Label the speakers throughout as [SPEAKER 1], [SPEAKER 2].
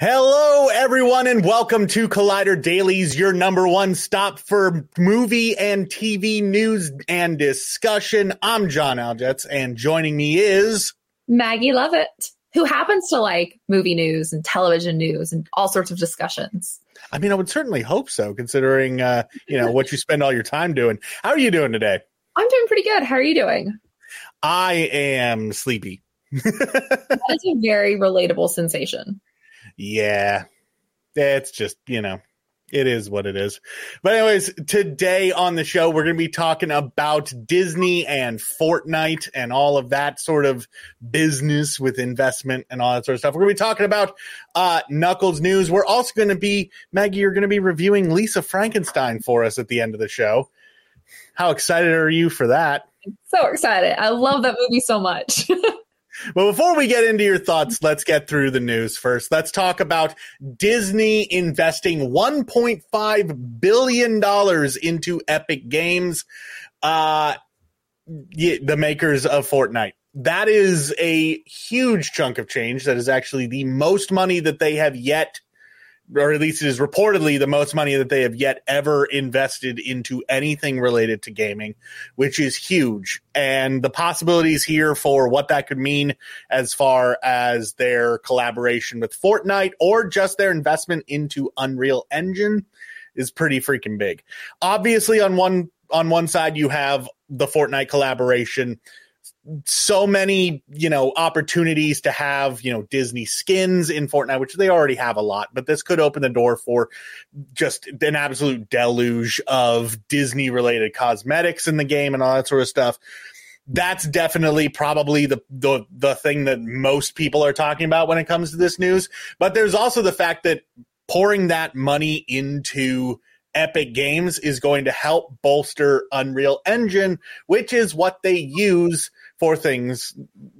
[SPEAKER 1] Hello, everyone, and welcome to Collider Dailies, your number one stop for movie and TV news and discussion. I'm John Aljets, and joining me is
[SPEAKER 2] Maggie Lovett, who happens to like movie news and television news and all sorts of discussions.
[SPEAKER 1] I mean, I would certainly hope so, considering uh, you know what you spend all your time doing. How are you doing today?
[SPEAKER 2] I'm doing pretty good. How are you doing?
[SPEAKER 1] I am sleepy.
[SPEAKER 2] that is a very relatable sensation.
[SPEAKER 1] Yeah, it's just you know it is what it is. But anyways, today on the show we're going to be talking about Disney and Fortnite and all of that sort of business with investment and all that sort of stuff. We're going to be talking about uh, Knuckles news. We're also going to be Maggie. You're going to be reviewing Lisa Frankenstein for us at the end of the show. How excited are you for that?
[SPEAKER 2] So excited! I love that movie so much.
[SPEAKER 1] Well, before we get into your thoughts, let's get through the news first. Let's talk about Disney investing $1.5 billion into Epic Games, uh, the makers of Fortnite. That is a huge chunk of change. That is actually the most money that they have yet or at least it is reportedly the most money that they have yet ever invested into anything related to gaming, which is huge. And the possibilities here for what that could mean as far as their collaboration with Fortnite or just their investment into Unreal Engine is pretty freaking big. Obviously on one on one side you have the Fortnite collaboration so many, you know, opportunities to have, you know, Disney skins in Fortnite, which they already have a lot, but this could open the door for just an absolute deluge of Disney related cosmetics in the game and all that sort of stuff. That's definitely probably the, the the thing that most people are talking about when it comes to this news. But there's also the fact that pouring that money into Epic Games is going to help bolster Unreal Engine, which is what they use for things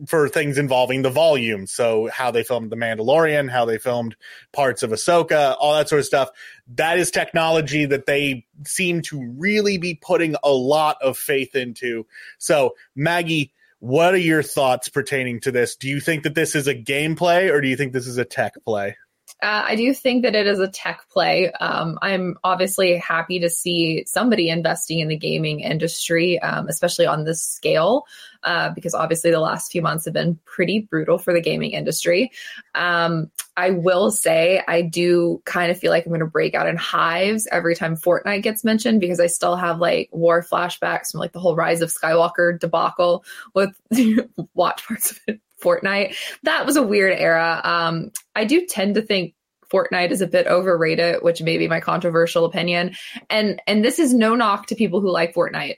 [SPEAKER 1] for things involving the volume. So how they filmed The Mandalorian, how they filmed parts of Ahsoka, all that sort of stuff. That is technology that they seem to really be putting a lot of faith into. So Maggie, what are your thoughts pertaining to this? Do you think that this is a gameplay or do you think this is a tech play?
[SPEAKER 2] Uh, I do think that it is a tech play. Um, I'm obviously happy to see somebody investing in the gaming industry, um, especially on this scale, uh, because obviously the last few months have been pretty brutal for the gaming industry. Um, I will say I do kind of feel like I'm going to break out in hives every time Fortnite gets mentioned because I still have like war flashbacks from like the whole Rise of Skywalker debacle with watch parts of it Fortnite. That was a weird era. Um, I do tend to think Fortnite is a bit overrated, which may be my controversial opinion. And and this is no knock to people who like Fortnite.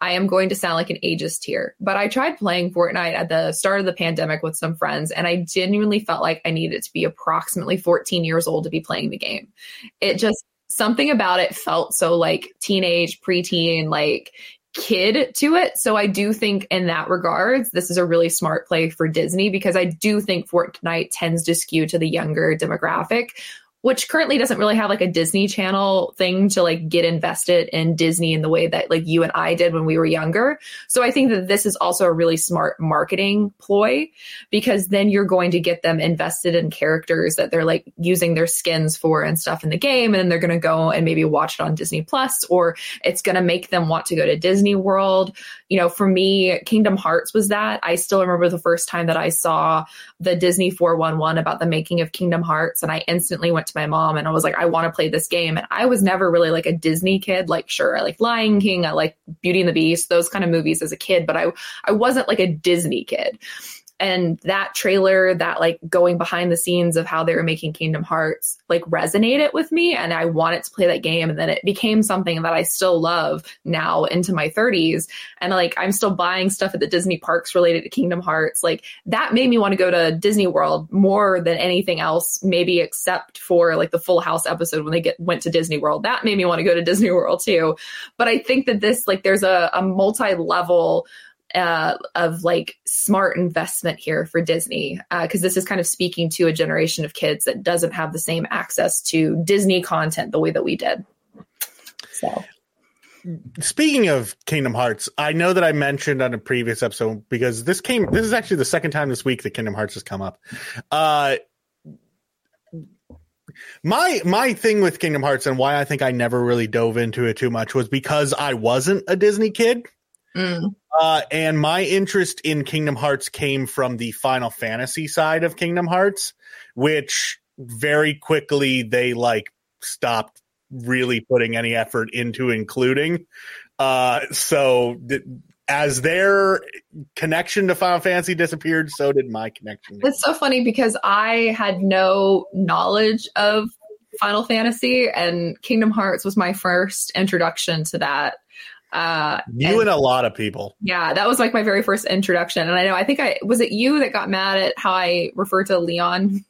[SPEAKER 2] I am going to sound like an ageist here, but I tried playing Fortnite at the start of the pandemic with some friends, and I genuinely felt like I needed to be approximately 14 years old to be playing the game. It just something about it felt so like teenage, preteen, like kid to it. So I do think in that regards, this is a really smart play for Disney because I do think Fortnite tends to skew to the younger demographic, which currently doesn't really have like a Disney Channel thing to like get invested in Disney in the way that like you and I did when we were younger. So I think that this is also a really smart marketing ploy because then you're going to get them invested in characters that they're like using their skins for and stuff in the game. And then they're going to go and maybe watch it on Disney Plus or it's going to make them want to go to Disney World. You know, for me, Kingdom Hearts was that. I still remember the first time that I saw the Disney 411 about the making of Kingdom Hearts and I instantly went to my mom and I was like, I want to play this game. And I was never really like a Disney kid. Like, sure, I like Lion King, I like Beauty and the Beast, those kind of movies as a kid, but I I wasn't like a Disney kid and that trailer that like going behind the scenes of how they were making kingdom hearts like resonated with me and i wanted to play that game and then it became something that i still love now into my 30s and like i'm still buying stuff at the disney parks related to kingdom hearts. Like that made me want to go to disney world more than anything else maybe except for like the full house episode when they get went to disney world. That made me want to go to disney world too. But i think that this like there's a, a multi-level uh, of like smart investment here for Disney because uh, this is kind of speaking to a generation of kids that doesn't have the same access to Disney content the way that we did. So.
[SPEAKER 1] Speaking of Kingdom Hearts, I know that I mentioned on a previous episode because this came. This is actually the second time this week that Kingdom Hearts has come up. Uh, My my thing with Kingdom Hearts and why I think I never really dove into it too much was because I wasn't a Disney kid. Mm. Uh, and my interest in Kingdom Hearts came from the Final Fantasy side of Kingdom Hearts, which very quickly they like stopped really putting any effort into including. Uh, so th- as their connection to Final Fantasy disappeared, so did my connection.
[SPEAKER 2] It's so funny because I had no knowledge of Final Fantasy, and Kingdom Hearts was my first introduction to that.
[SPEAKER 1] Uh, you and, and, a lot of people.
[SPEAKER 2] Yeah, that was like my very first introduction. And I know, I think I was it you that got mad at how I referred to Leon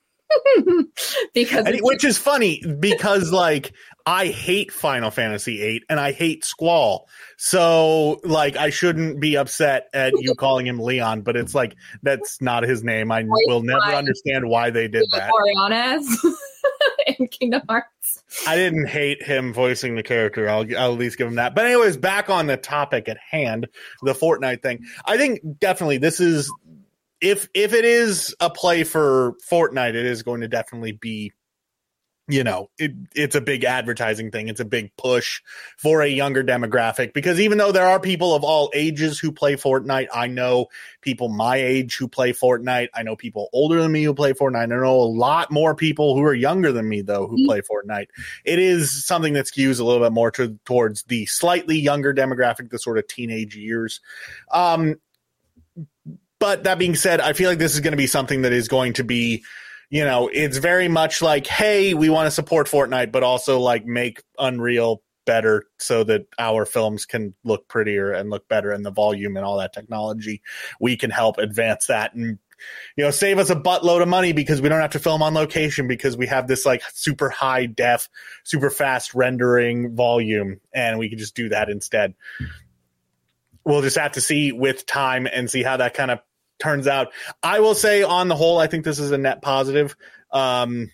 [SPEAKER 1] because which is funny because like I hate Final Fantasy VIII and I hate Squall. So like I shouldn't be upset at you calling him Leon, but it's like that's not his name. I will never understand why they did that.
[SPEAKER 2] Boreanaz in Kingdom Hearts.
[SPEAKER 1] I didn't hate him voicing the character. I'll, I'll at least give him that. But anyways, back on the topic at hand, the Fortnite thing. I think definitely this is if if it is a play for Fortnite, it is going to definitely be you know, it, it's a big advertising thing. It's a big push for a younger demographic because even though there are people of all ages who play Fortnite, I know people my age who play Fortnite. I know people older than me who play Fortnite. I know a lot more people who are younger than me though who mm-hmm. play Fortnite. It is something that skews a little bit more to, towards the slightly younger demographic, the sort of teenage years. Um, but that being said, I feel like this is going to be something that is going to be, you know, it's very much like, hey, we want to support Fortnite, but also like make Unreal better so that our films can look prettier and look better and the volume and all that technology. We can help advance that and you know, save us a buttload of money because we don't have to film on location because we have this like super high def, super fast rendering volume and we can just do that instead. We'll just have to see with time and see how that kind of turns out. I will say, on the whole, I think this is a net positive um,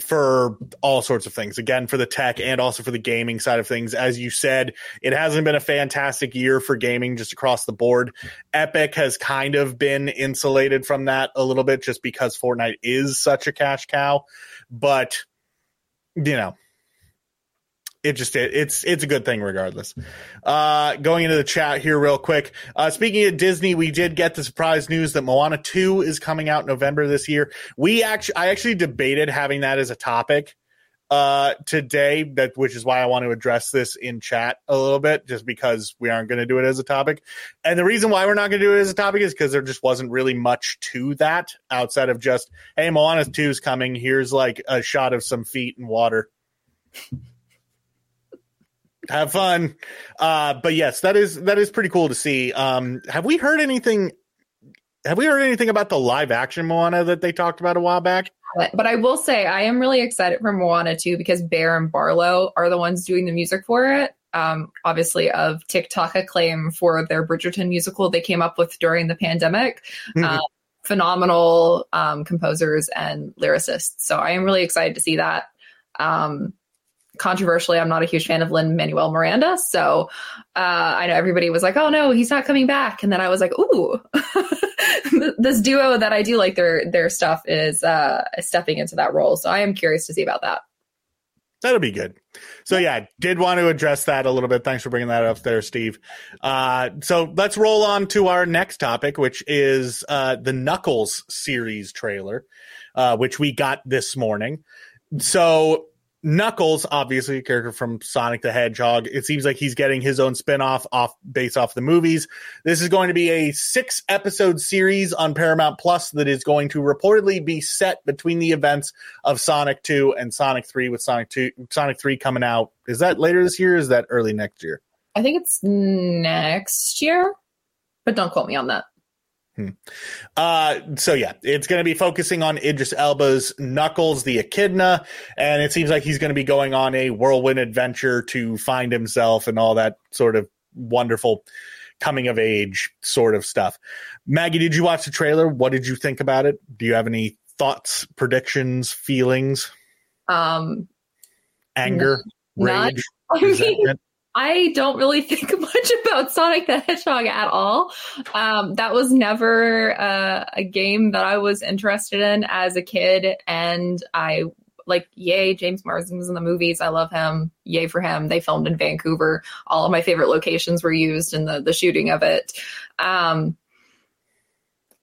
[SPEAKER 1] for all sorts of things. Again, for the tech and also for the gaming side of things. As you said, it hasn't been a fantastic year for gaming just across the board. Epic has kind of been insulated from that a little bit just because Fortnite is such a cash cow. But, you know, it just it, it's it's a good thing regardless. Uh, going into the chat here real quick. Uh, speaking of Disney, we did get the surprise news that Moana two is coming out November this year. We actually I actually debated having that as a topic uh, today, that which is why I want to address this in chat a little bit, just because we aren't going to do it as a topic. And the reason why we're not going to do it as a topic is because there just wasn't really much to that outside of just, hey, Moana two is coming. Here's like a shot of some feet and water have fun. Uh, but yes, that is that is pretty cool to see. Um, have we heard anything? Have we heard anything about the live action Moana that they talked about a while back?
[SPEAKER 2] But I will say I am really excited for Moana two because Bear and Barlow are the ones doing the music for it. Um, obviously, of TikTok acclaim for their Bridgerton musical they came up with during the pandemic. Mm-hmm. Uh, phenomenal um, composers and lyricists. So I am really excited to see that. Um, controversially, I'm not a huge fan of Lin Manuel Miranda. So uh, I know everybody was like, "Oh no, he's not coming back," and then I was like, "Ooh, this duo that I do like their their stuff is uh, stepping into that role." So I am curious to see about that.
[SPEAKER 1] That'll be good. So yeah, did want to address that a little bit. Thanks for bringing that up there, Steve. Uh, so let's roll on to our next topic, which is uh, the Knuckles series trailer, uh, which we got this morning. So Knuckles, obviously a character from Sonic the Hedgehog. It seems like he's getting his own spinoff off based off the movies. This is going to be a six episode series on Paramount Plus that is going to reportedly be set between the events of Sonic 2 and Sonic 3 with Sonic 2 Sonic 3 coming out. Is that later this year is that early next year?
[SPEAKER 2] I think it's next year, but don't quote me on that.
[SPEAKER 1] Hmm. Uh, so yeah, it's going to be focusing on Idris Elba's Knuckles, the Echidna, and it seems like he's going to be going on a whirlwind adventure to find himself and all that sort of wonderful coming of age sort of stuff. Maggie, did you watch the trailer? What did you think about it? Do you have any thoughts, predictions, feelings? Um, anger, rage,
[SPEAKER 2] not, I mean, I don't really think much about Sonic the Hedgehog at all. Um, that was never uh, a game that I was interested in as a kid, and I like, yay, James Marsden was in the movies. I love him. Yay for him. They filmed in Vancouver. All of my favorite locations were used in the the shooting of it. Um,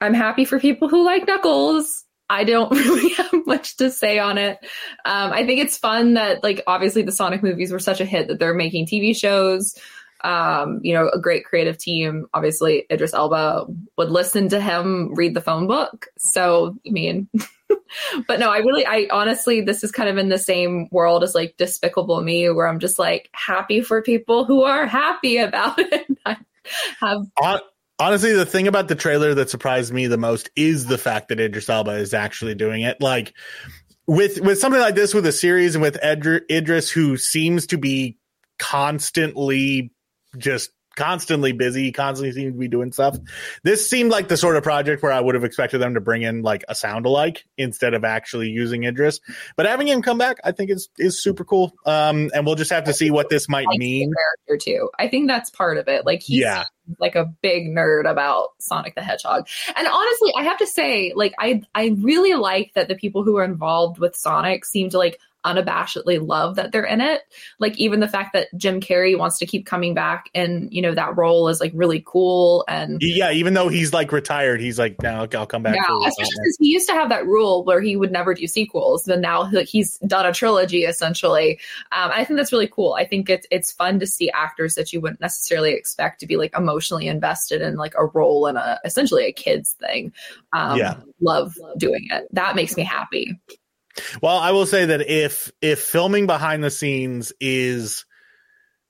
[SPEAKER 2] I'm happy for people who like Knuckles. I don't really have much to say on it. Um, I think it's fun that, like, obviously the Sonic movies were such a hit that they're making TV shows. Um, you know, a great creative team. Obviously, Idris Elba would listen to him read the phone book. So, I mean, but no, I really, I honestly, this is kind of in the same world as like Despicable Me, where I'm just like happy for people who are happy about it. I have.
[SPEAKER 1] Honestly, the thing about the trailer that surprised me the most is the fact that Idris Elba is actually doing it. Like with with something like this, with a series and with Idris, who seems to be constantly just constantly busy, constantly seems to be doing stuff. This seemed like the sort of project where I would have expected them to bring in like a sound alike instead of actually using Idris. But having him come back, I think is is super cool. Um, and we'll just have to see what this might mean.
[SPEAKER 2] Character too. I think that's part of it. Like he's yeah. Like a big nerd about Sonic the Hedgehog. And honestly, I have to say, like I I really like that the people who are involved with Sonic seem to like unabashedly love that they're in it. Like even the fact that Jim Carrey wants to keep coming back and you know that role is like really cool and
[SPEAKER 1] yeah, even though he's like retired, he's like now I'll come back.
[SPEAKER 2] Yeah, especially because he used to have that rule where he would never do sequels, but now he's done a trilogy essentially. Um, I think that's really cool. I think it's it's fun to see actors that you wouldn't necessarily expect to be like emotionally invested in like a role in a essentially a kids thing. Um, yeah, love doing it. That makes me happy.
[SPEAKER 1] Well, I will say that if if filming behind the scenes is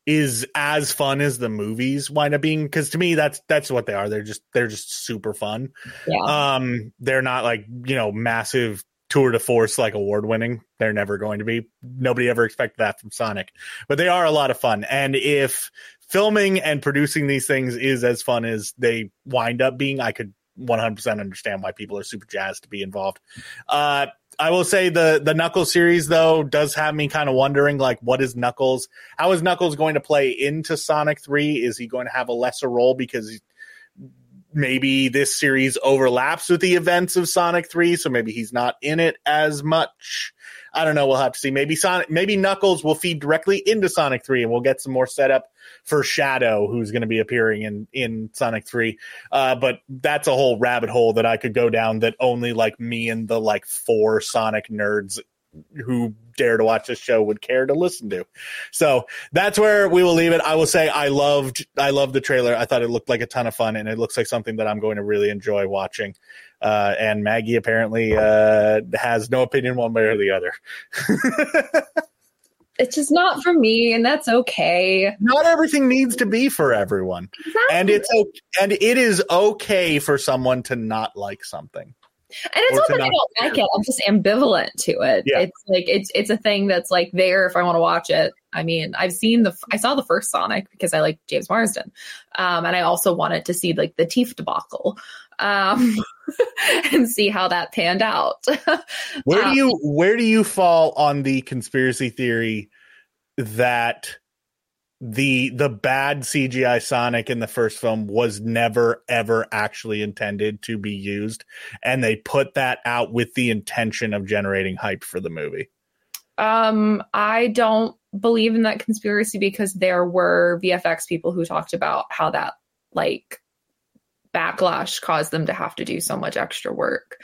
[SPEAKER 1] is as fun as the movies wind up being because to me that's that's what they are. They're just they're just super fun. Yeah. um they're not like you know massive tour de force like award winning they're never going to be. Nobody ever expected that from sonic. But they are a lot of fun. And if filming and producing these things is as fun as they wind up being i could 100% understand why people are super jazzed to be involved. Uh I will say the the Knuckles series though does have me kind of wondering like what is Knuckles? How is Knuckles going to play into Sonic 3? Is he going to have a lesser role because maybe this series overlaps with the events of Sonic 3 so maybe he's not in it as much? I don't know. We'll have to see. Maybe Sonic, maybe Knuckles will feed directly into Sonic Three, and we'll get some more setup for Shadow, who's going to be appearing in in Sonic Three. Uh, but that's a whole rabbit hole that I could go down that only like me and the like four Sonic nerds who dare to watch this show would care to listen to. So that's where we will leave it. I will say I loved I loved the trailer. I thought it looked like a ton of fun and it looks like something that I'm going to really enjoy watching. Uh, and Maggie apparently uh, has no opinion one way or the other.
[SPEAKER 2] it's just not for me, and that's okay.
[SPEAKER 1] Not everything needs to be for everyone, exactly. and it's okay, and it is okay for someone to not like something.
[SPEAKER 2] And it's not that I don't like it; I'm just ambivalent to it. Yeah. It's like it's it's a thing that's like there if I want to watch it. I mean, I've seen the I saw the first Sonic because I like James Marsden, um, and I also wanted to see like the Teeth debacle um, and see how that panned out.
[SPEAKER 1] where do um, you where do you fall on the conspiracy theory that the the bad CGI Sonic in the first film was never ever actually intended to be used, and they put that out with the intention of generating hype for the movie?
[SPEAKER 2] Um, I don't believe in that conspiracy because there were VFX people who talked about how that like backlash caused them to have to do so much extra work.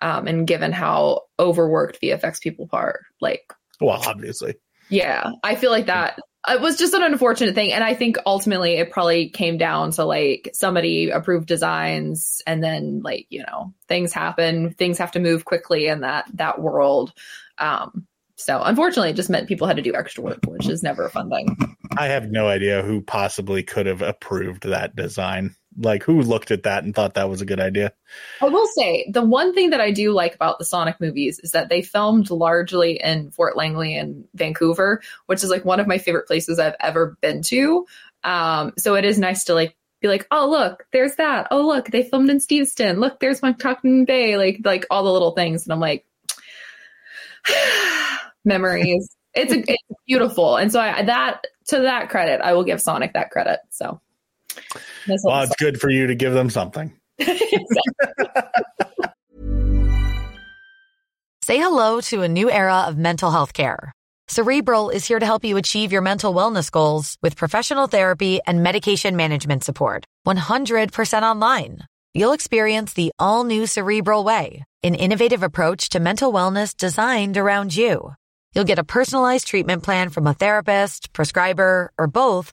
[SPEAKER 2] Um, and given how overworked VFX people are, like,
[SPEAKER 1] well, obviously,
[SPEAKER 2] yeah, I feel like that it was just an unfortunate thing. And I think ultimately it probably came down to like somebody approved designs and then like, you know, things happen, things have to move quickly in that that world. Um, so unfortunately, it just meant people had to do extra work, which is never a fun thing.
[SPEAKER 1] I have no idea who possibly could have approved that design. Like, who looked at that and thought that was a good idea?
[SPEAKER 2] I will say the one thing that I do like about the Sonic movies is that they filmed largely in Fort Langley and Vancouver, which is like one of my favorite places I've ever been to. Um, so it is nice to like be like, oh look, there's that. Oh look, they filmed in Steveston. Look, there's Montauk Bay. Like like all the little things, and I'm like. memories. It's, a, it's beautiful, and so I, that to that credit, I will give Sonic that credit. So,
[SPEAKER 1] well, it's good for you to give them something.
[SPEAKER 3] Say hello to a new era of mental health care. Cerebral is here to help you achieve your mental wellness goals with professional therapy and medication management support. 100% online. You'll experience the all new Cerebral Way, an innovative approach to mental wellness designed around you. You'll get a personalized treatment plan from a therapist, prescriber, or both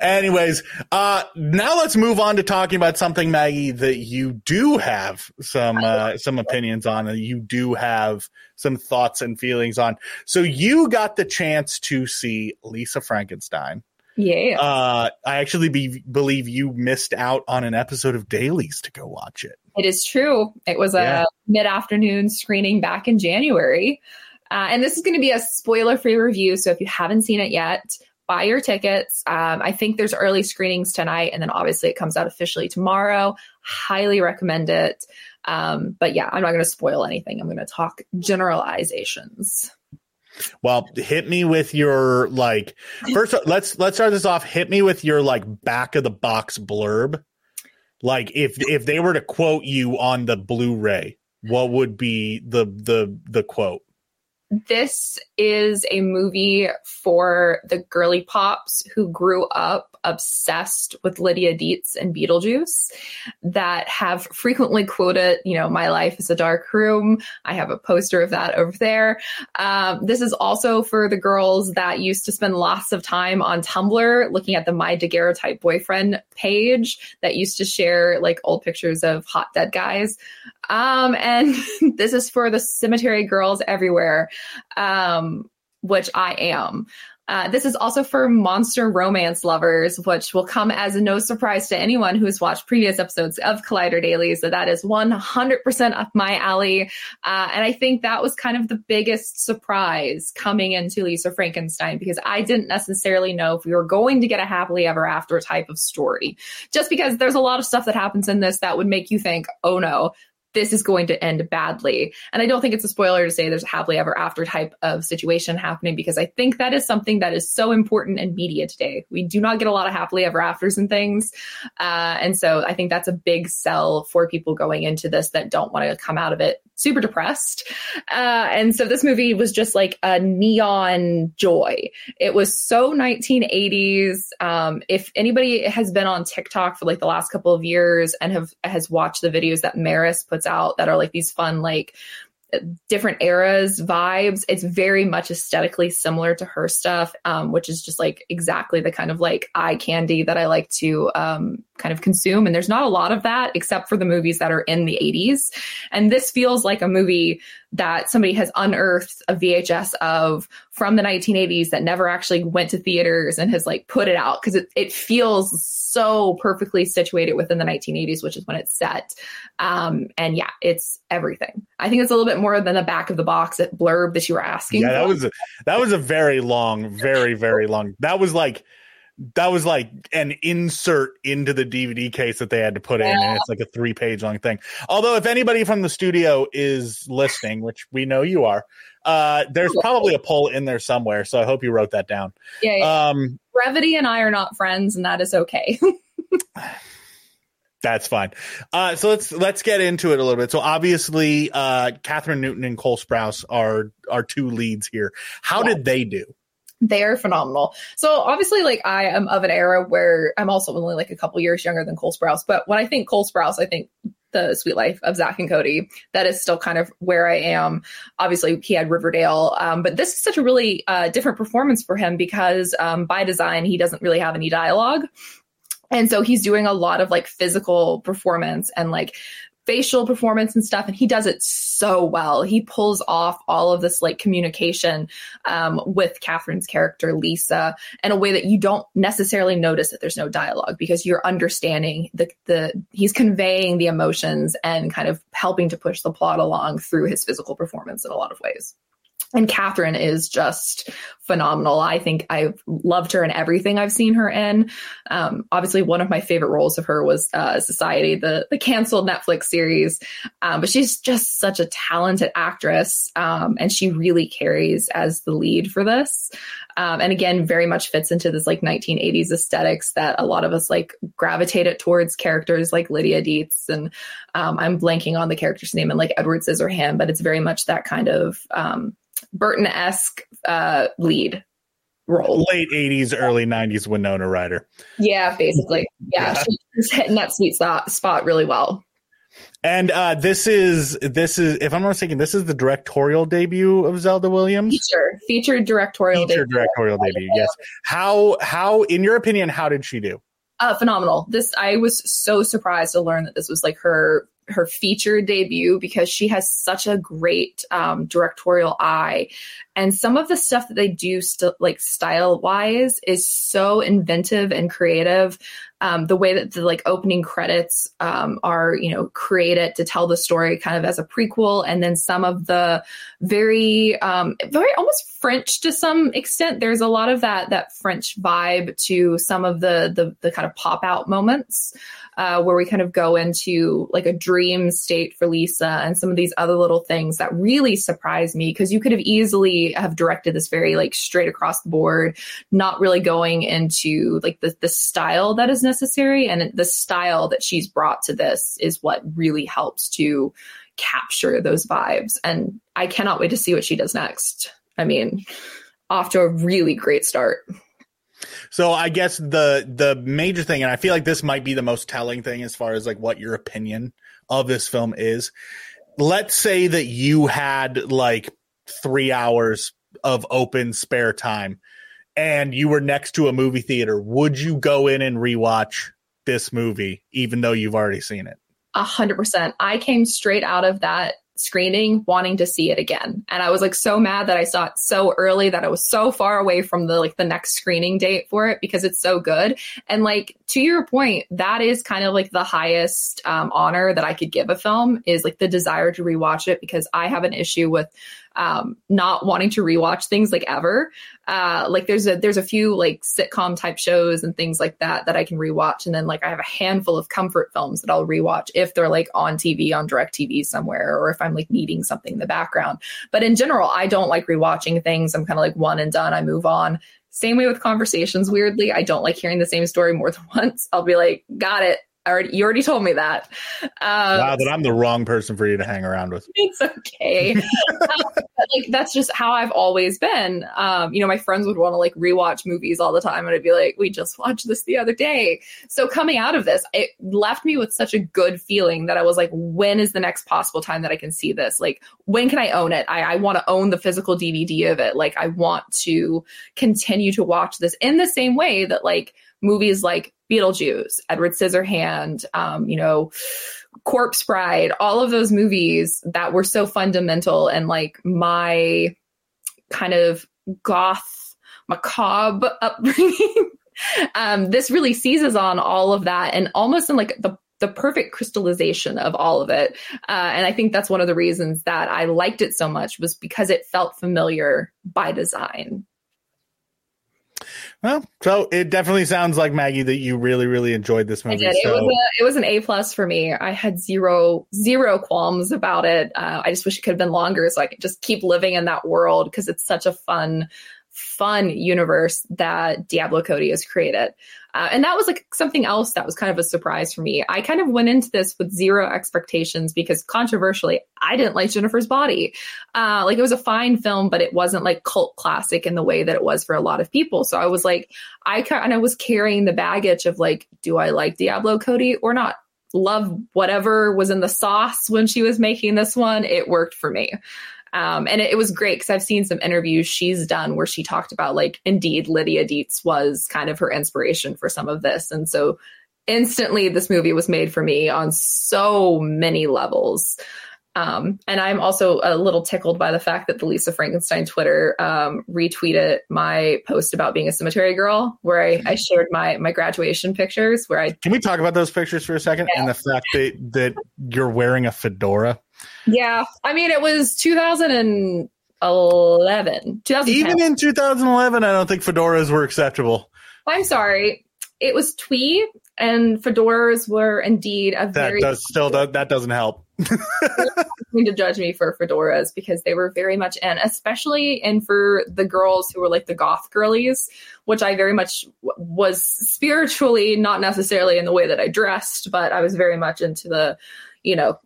[SPEAKER 1] Anyways, uh, now let's move on to talking about something, Maggie, that you do have some uh, some opinions on, and you do have some thoughts and feelings on. So you got the chance to see Lisa Frankenstein.
[SPEAKER 2] Yeah.
[SPEAKER 1] Uh, I actually be, believe you missed out on an episode of Dailies to go watch it.
[SPEAKER 2] It is true. It was a
[SPEAKER 1] Yeah.
[SPEAKER 2] mid afternoon screening back in January. Uh, and this is going to be a spoiler free review. So if you haven't seen it yet, buy your tickets. Um, I think there's early screenings tonight. And then obviously it comes out officially tomorrow. Highly recommend it. Um, but yeah, I'm not going to spoil anything. I'm going to talk generalizations.
[SPEAKER 1] Well, hit me with your like first. Let's let's start this off. Hit me with your like back of the box blurb. Like if if they were to quote you on the Blu-ray, what would be the the the quote?
[SPEAKER 2] This is a movie for the girly pops who grew up obsessed with Lydia Deetz and Beetlejuice that have frequently quoted, you know, my life is a dark room. I have a poster of that over there. Um, this is also for the girls that used to spend lots of time on Tumblr looking at the My Daguerreotype boyfriend page that used to share like old pictures of hot dead guys. Um, and this is for the cemetery girls everywhere, um, which I am. Uh, this is also for monster romance lovers, which will come as no surprise to anyone who's watched previous episodes of Collider Dailies. So that is 100% up my alley. Uh, and I think that was kind of the biggest surprise coming into Lisa Frankenstein because I didn't necessarily know if we were going to get a happily ever after type of story. Just because there's a lot of stuff that happens in this that would make you think, oh no, this is going to end badly. And I don't think it's a spoiler to say there's a happily ever after type of situation happening because I think that is something that is so important in media today. We do not get a lot of happily ever afters and things. Uh, and so I think that's a big sell for people going into this that don't want to come out of it super depressed. Uh, and so this movie was just like a neon joy. It was so 1980s. Um, if anybody has been on TikTok for like the last couple of years and have has watched the videos that Maris puts out that are like these fun like different eras vibes. It's very much aesthetically similar to her stuff um, which is just like exactly the kind of like eye candy that i like to um, kind of consume. And there's not a lot of that except for the movies that are in the 80s and this feels like a movie that somebody has unearthed a vhs of from the 1980s that never actually went to theaters and has like put it out because it, it feels so perfectly situated within the 1980s which is when it's set um, and yeah it's everything i think it's a little bit more than the back of the box at blurb that you were asking
[SPEAKER 1] Yeah, that was a, that was a very long, very very long. That was like that was like an insert into the DVD case that they had to put in, and it's like a three page long thing. Although, if anybody from the studio is listening, which we know you are, uh, there's probably a poll in there somewhere. So I hope you wrote that down.
[SPEAKER 2] yeah, yeah.
[SPEAKER 1] Um,
[SPEAKER 2] brevity and i are not friends and that is okay
[SPEAKER 1] That's fine. Uh, so let's let's get into it a little bit. So obviously, uh, Kathryn Newton and Cole Sprouse are are two leads here. How
[SPEAKER 2] Yeah.
[SPEAKER 1] did they do?
[SPEAKER 2] They are phenomenal. So obviously, like I am of an era where I'm also only like a couple years younger than Cole Sprouse. But when I think Cole Sprouse, I think the Suite Life of Zack and Cody. That is still kind of where I am. Obviously, he had Riverdale, um, but this is such a really uh, different performance for him because um, by design he doesn't really have any dialogue. And so he's doing a lot of like physical performance and like facial performance and stuff and he does it so well. He pulls off all of this like communication um, with kathryn's character lisa in a way that you don't necessarily notice that there's no dialogue because you're understanding the the he's conveying the emotions and kind of helping to push the plot along through his physical performance in a lot of ways and Kathryn is just phenomenal. I think I've loved her in everything I've seen her in. Um, obviously, one of my favorite roles of her was uh, Society, the the canceled Netflix series. Um, but she's just such a talented actress, um, and she really carries as the lead for this. Um, and again, very much fits into this like 1980s aesthetics that a lot of us like gravitated towards characters like Lydia Deetz. And um, I'm blanking on the character's name and like Edward Scissorhand, but it's very much that kind of um, Burton esque uh, lead role.
[SPEAKER 1] Late 80s, early 90s Winona Ryder.
[SPEAKER 2] Yeah, basically. Yeah, yeah. she's hitting that sweet spot, spot really well.
[SPEAKER 1] And uh, this is this is if I'm not mistaken, this is the directorial debut of Zelda Williams.
[SPEAKER 2] Feature featured directorial
[SPEAKER 1] Feature debut. directorial debut. Yes. How how in your opinion how did she do?
[SPEAKER 2] Uh, phenomenal. This I was so surprised to learn that this was like her her feature debut because she has such a great um, directorial eye. And some of the stuff that they do st- like style wise is so inventive and creative um, the way that the like opening credits um, are you know created to tell the story kind of as a prequel. And then some of the very um, very almost french to some extent. There's a lot of that that french vibe to some of the the, the kind of pop out moments uh, where we kind of go into like a dream state for Lisa and some of these other little things that really surprised me. Because you could have easily have directed this very like straight across the board, not really going into like the, the style that is necessary. And the style that she's brought to this is what really helps to capture those vibes. And I cannot wait to see what she does next. I mean, off to a really great start.
[SPEAKER 1] So I guess the the major thing, and I feel like this might be the most telling thing as far as like what your opinion of this film is. Let's say that you had like three hours of open spare time and you were next to a movie theater. Would you go in and rewatch this movie, even though you've already seen it?
[SPEAKER 2] A hundred percent. I came straight out of that screening wanting to see it again. And I was like so mad that I saw it so early that I was so far away from the like the next screening date for it because it's so good. And like to your point, that is kind of like the highest um, honor that I could give a film is like the desire to rewatch it because I have an issue with um, not wanting to rewatch things like ever. Uh, like there's a there's a few like sitcom type shows and things like that that I can rewatch, and then like I have a handful of comfort films that I'll rewatch if they're like on TV on Direct TV somewhere, or if I'm like needing something in the background. But in general, I don't like rewatching things. I'm kind of like one and done. I move on. Same way with conversations. Weirdly, I don't like hearing the same story more than once. I'll be like, got it already you already told me that.
[SPEAKER 1] Um, wow, that I'm the wrong person for you to hang around with.
[SPEAKER 2] It's okay. um, like that's just how I've always been. Um, you know, my friends would want to like rewatch movies all the time, and I'd be like, "We just watched this the other day." So coming out of this, it left me with such a good feeling that I was like, "When is the next possible time that I can see this? Like, when can I own it? I, I want to own the physical DVD of it. Like, I want to continue to watch this in the same way that like." Movies like Beetlejuice, Edward Scissorhand, um, you know, Corpse Bride, all of those movies that were so fundamental and like my kind of goth, macabre upbringing. um, this really seizes on all of that and almost in like the the perfect crystallization of all of it. Uh, and I think that's one of the reasons that I liked it so much was because it felt familiar by design.
[SPEAKER 1] Well, so it definitely sounds like Maggie that you really, really enjoyed this movie.
[SPEAKER 2] I did. So. It was a, it was an A plus for me. I had zero zero qualms about it. Uh, I just wish it could have been longer so I could just keep living in that world because it's such a fun fun universe that Diablo Cody has created. Uh, and that was like something else that was kind of a surprise for me. I kind of went into this with zero expectations because controversially, I didn't like Jennifer's Body. Uh, like it was a fine film, but it wasn't like cult classic in the way that it was for a lot of people. So I was like, I kind of was carrying the baggage of like, do I like Diablo Cody or not? Love whatever was in the sauce when she was making this one. It worked for me. Um, and it, it was great because I've seen some interviews she's done where she talked about like indeed Lydia Deetz was kind of her inspiration for some of this. And so instantly this movie was made for me on so many levels. Um, and I'm also a little tickled by the fact that the Lisa Frankenstein Twitter um, retweeted my post about being a cemetery girl, where I, I, shared my my graduation pictures. Where I
[SPEAKER 1] can we talk about those pictures for a second yeah. and the fact that that you're wearing a fedora.
[SPEAKER 2] Yeah, I mean it was 2011, 2010.
[SPEAKER 1] Even in 2011, I don't think fedoras were acceptable.
[SPEAKER 2] I'm sorry, it was twee, and fedoras were indeed a
[SPEAKER 1] that
[SPEAKER 2] very
[SPEAKER 1] does still does, that doesn't help
[SPEAKER 2] to judge me for fedoras because they were very much in, especially and for the girls who were like the goth girlies, which I very much was spiritually, not necessarily in the way that I dressed, but I was very much into the, you know,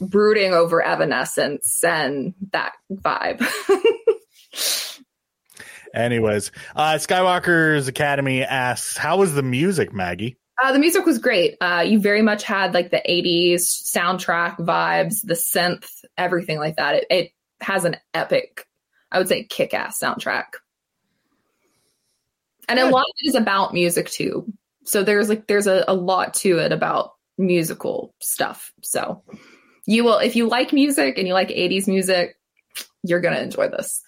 [SPEAKER 2] brooding over Evanescence and that vibe.
[SPEAKER 1] Anyways, uh, Skywalker's Academy asks, "How was the music, Maggie?"
[SPEAKER 2] Uh, the music was great. Uh, you very much had like the 80s soundtrack vibes, the synth, everything like that. It, it has an epic, I would say, kick ass soundtrack. And a lot of it is about music too. So there's like, there's a, a lot to it about musical stuff. So you will, if you like music and you like 80s music, you're going to enjoy this.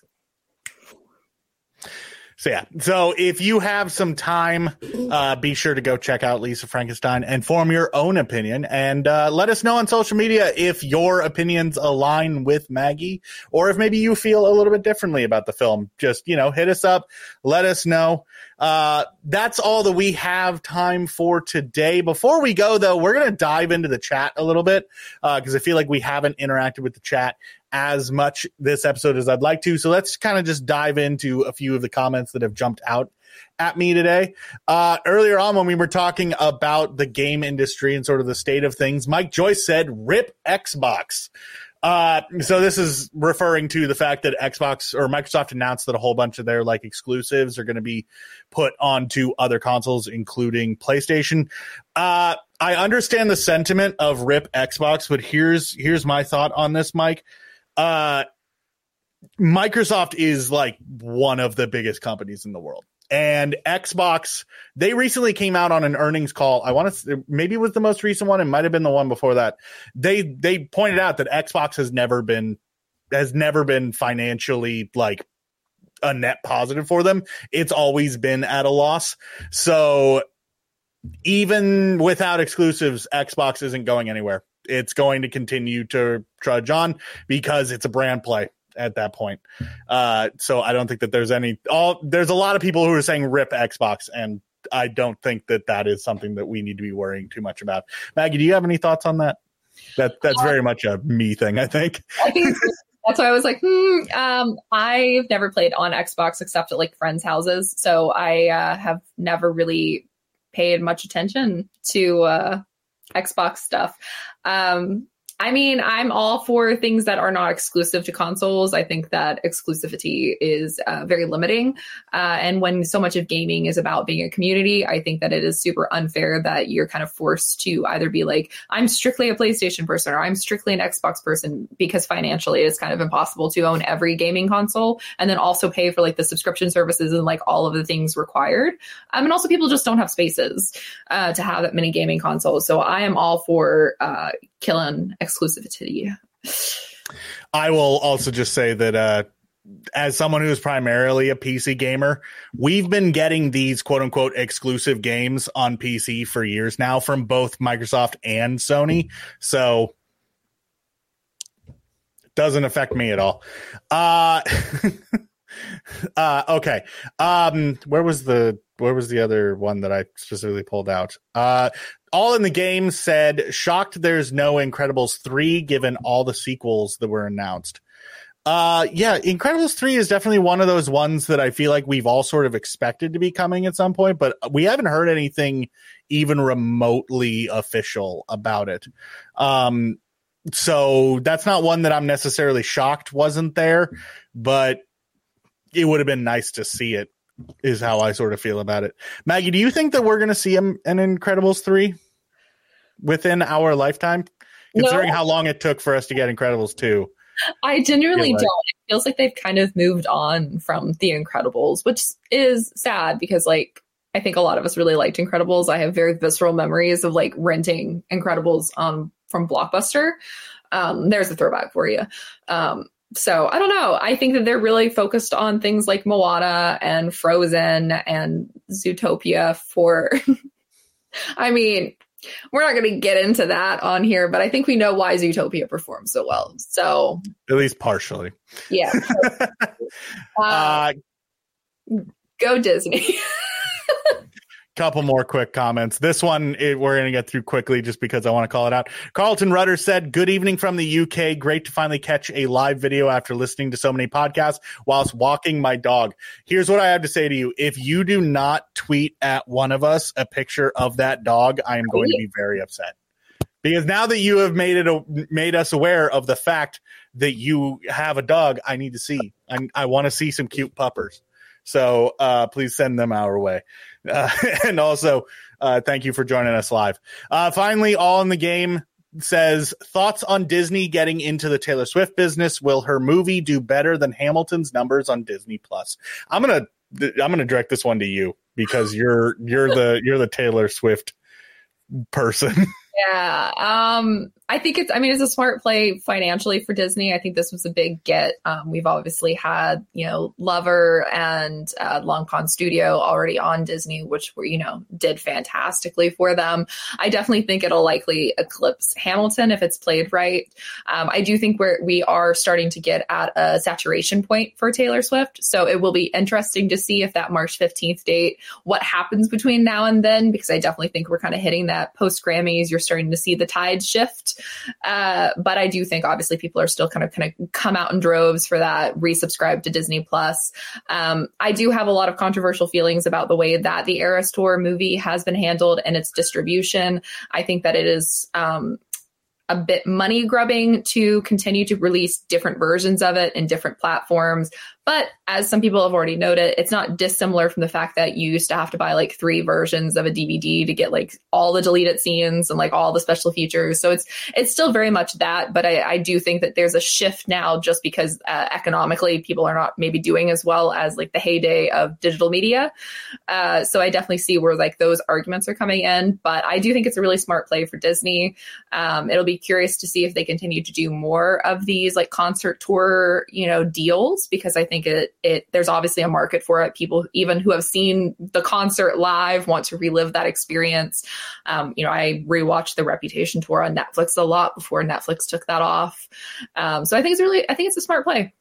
[SPEAKER 1] So yeah, so if you have some time, uh, be sure to go check out Lisa Frankenstein and form your own opinion, and uh, let us know on social media if your opinions align with Maggie, or if maybe you feel a little bit differently about the film. Just you know, hit us up, let us know. Uh, that's all that we have time for today. Before we go, though, we're going to dive into the chat a little bit because uh, I feel like we haven't interacted with the chat as much this episode as I'd like to. So let's kind of just dive into a few of the comments that have jumped out at me today. Uh, earlier on, when we were talking about the game industry and sort of the state of things, Mike Joyce said, "Rip Xbox." Uh, so this is referring to the fact that Xbox or Microsoft announced that a whole bunch of their like exclusives are going to be put onto other consoles, including PlayStation. Uh, I understand the sentiment of rip Xbox, but here's here's my thought on this, Mike. Uh, Microsoft is like one of the biggest companies in the world. And Xbox, they recently came out on an earnings call. I want to maybe it was the most recent one. It might have been the one before that. They they pointed out that Xbox has never been has never been financially like a net positive for them. It's always been at a loss. So even without exclusives, Xbox isn't going anywhere it's going to continue to trudge on because it's a brand play at that point. Uh, so I don't think that there's any all there's a lot of people who are saying rip Xbox and I don't think that that is something that we need to be worrying too much about. Maggie, do you have any thoughts on that? That that's very much a me thing, I think.
[SPEAKER 2] I think that's why I was like, hmm. Um, I've never played on Xbox except at like friends' houses, so I uh, have never really paid much attention to uh, Xbox stuff. Um, I mean, I'm all for things that are not exclusive to consoles. I think that exclusivity is uh, very limiting. Uh, and when so much of gaming is about being a community, I think that it is super unfair that you're kind of forced to either be like, I'm strictly a PlayStation person or I'm strictly an Xbox person because financially it's kind of impossible to own every gaming console and then also pay for like the subscription services and like all of the things required. Um, and also, people just don't have spaces uh, to have that many gaming consoles. So I am all for uh, killing exclusivity.
[SPEAKER 1] I will also just say that uh, as someone who is primarily a PC gamer, we've been getting these quote unquote exclusive games on PC for years now from both Microsoft and Sony. So doesn't affect me at all. Uh, uh okay. Um where was the where was the other one that I specifically pulled out? Uh all in the game said shocked there's no Incredibles 3 given all the sequels that were announced. Uh yeah, Incredibles 3 is definitely one of those ones that I feel like we've all sort of expected to be coming at some point, but we haven't heard anything even remotely official about it. Um so that's not one that I'm necessarily shocked wasn't there, but it would have been nice to see it is how I sort of feel about it. Maggie, do you think that we're going to see an Incredibles 3 within our lifetime? Considering no. how long it took for us to get Incredibles 2.
[SPEAKER 2] I genuinely like. don't. It feels like they've kind of moved on from The Incredibles, which is sad because, like, I think a lot of us really liked Incredibles. I have very visceral memories of like renting Incredibles um, from Blockbuster. Um, there's a throwback for you. Um, so I don't know. I think that they're really focused on things like Moana and Frozen and Zootopia for. I mean, we're not going to get into that on here, but I think we know why Zootopia performs so well. So
[SPEAKER 1] at least partially.
[SPEAKER 2] Yeah. uh, uh, go Disney.
[SPEAKER 1] couple more quick comments. This one it, we're going to get through quickly just because I want to call it out. Carlton Rudder said, Good evening from the UK. Great to finally catch a live video after listening to so many podcasts whilst walking my dog. Here's what I have to say to you. If you do not tweet at one of us a picture of that dog, I am going to be very upset. Because now that you have made it made us aware of the fact that you have a dog, I need to see. I, I want to see some cute puppers. So uh, please send them our way. Uh, and also, uh, thank you for joining us live. Uh, finally, all in the game says thoughts on Disney getting into the Taylor Swift business. Will her movie do better than Hamilton's numbers on Disney Plus? I'm gonna I'm gonna direct this one to you because you're you're the you're the Taylor Swift person.
[SPEAKER 2] Yeah. Um, I think it's, I mean, it's a smart play financially for Disney. I think this was a big get. Um, we've obviously had, you know, Lover and uh, Long Pond Studio already on Disney, which were, you know, did fantastically for them. I definitely think it'll likely eclipse Hamilton if it's played right. Um, I do think we're, we are starting to get at a saturation point for Taylor Swift. So it will be interesting to see if that March 15th date, what happens between now and then, because I definitely think we're kind of hitting that post Grammys. You're starting to see the tide shift. Uh, but I do think obviously people are still kind of kind of come out in droves for that, resubscribe to Disney Plus. Um, I do have a lot of controversial feelings about the way that the Eras Tour movie has been handled and its distribution. I think that it is um, a bit money grubbing to continue to release different versions of it in different platforms but as some people have already noted, it's not dissimilar from the fact that you used to have to buy like three versions of a DVD to get like all the deleted scenes and like all the special features. So it's it's still very much that, but I, I do think that there's a shift now just because uh, economically people are not maybe doing as well as like the heyday of digital media. Uh, so I definitely see where like those arguments are coming in, but I do think it's a really smart play for Disney. Um, it'll be curious to see if they continue to do more of these like concert tour, you know, deals because I think think it it there's obviously a market for it. People even who have seen the concert live want to relive that experience. Um, you know, I rewatched the Reputation tour on Netflix a lot before Netflix took that off. Um, so I think it's really I think it's a smart play.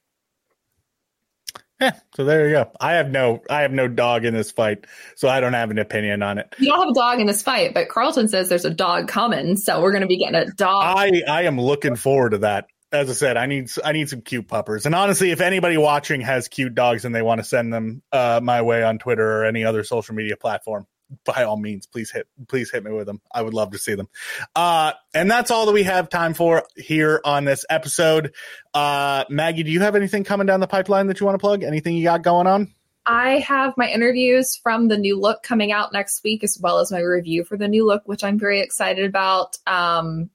[SPEAKER 1] Yeah, so there you go. I have no I have no dog in this fight, so I don't have an opinion on it.
[SPEAKER 2] You don't have a dog in this fight, but Carlton says there's a dog coming, so we're going to be getting a dog.
[SPEAKER 1] I I am looking forward to that as I said, I need I need some cute puppers. And honestly, if anybody watching has cute dogs and they want to send them uh, my way on Twitter or any other social media platform, by all means, please hit please hit me with them. I would love to see them. Uh, and that's all that we have time for here on this episode. Uh, Maggie, do you have anything coming down the pipeline that you want to plug? Anything you got going on?
[SPEAKER 2] I have my interviews from the new look coming out next week, as well as my review for the new look, which I'm very excited about. Um,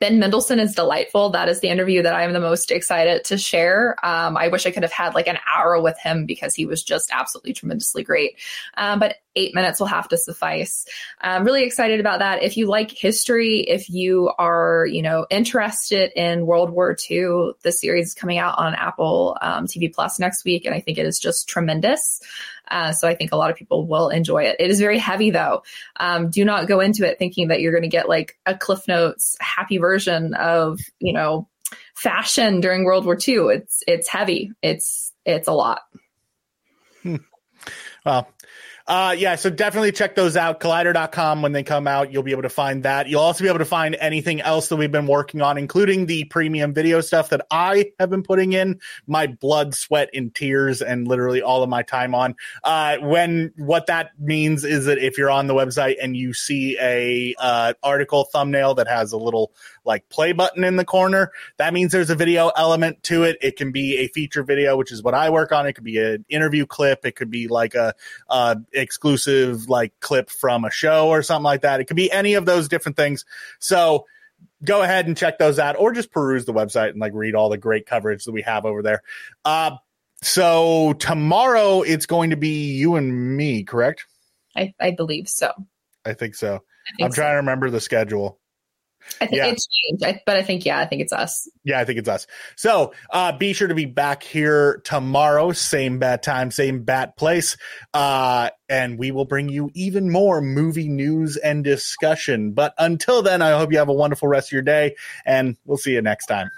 [SPEAKER 2] Ben Mendelsohn is delightful. That is the interview that I am the most excited to share. Um, I wish I could have had like an hour with him because he was just absolutely tremendously great. Um, but eight minutes will have to suffice. I'm really excited about that. If you like history, if you are, you know, interested in World War II, the series is coming out on Apple um, TV Plus next week, and I think it is just tremendous. Uh, so I think a lot of people will enjoy it. It is very heavy though. Um, do not go into it thinking that you're going to get like a Cliff Notes happy version of, you know, fashion during World War II. It's, it's heavy. It's, it's a lot.
[SPEAKER 1] Hmm. Well, uh, yeah, so definitely check those out. Collider.com when they come out, you'll be able to find that. You'll also be able to find anything else that we've been working on, including the premium video stuff that I have been putting in my blood, sweat, and tears, and literally all of my time on. Uh, when what that means is that if you're on the website and you see a uh, article thumbnail that has a little like play button in the corner, that means there's a video element to it. It can be a feature video, which is what I work on. It could be an interview clip. It could be like a, a exclusive like clip from a show or something like that. It could be any of those different things. So go ahead and check those out or just peruse the website and like read all the great coverage that we have over there. Uh, so tomorrow it's going to be you and me, correct?
[SPEAKER 2] I, I believe so.
[SPEAKER 1] I think so.
[SPEAKER 2] I think
[SPEAKER 1] I'm trying to remember the schedule.
[SPEAKER 2] I think
[SPEAKER 1] yeah.
[SPEAKER 2] it's changed, I, but I think yeah, I think it's us.
[SPEAKER 1] Yeah, I think it's us. So uh, be sure to be back here tomorrow, same bat time, same bat place, uh, and we will bring you even more movie news and discussion. But until then, I hope you have a wonderful rest of your day, and we'll see you next time.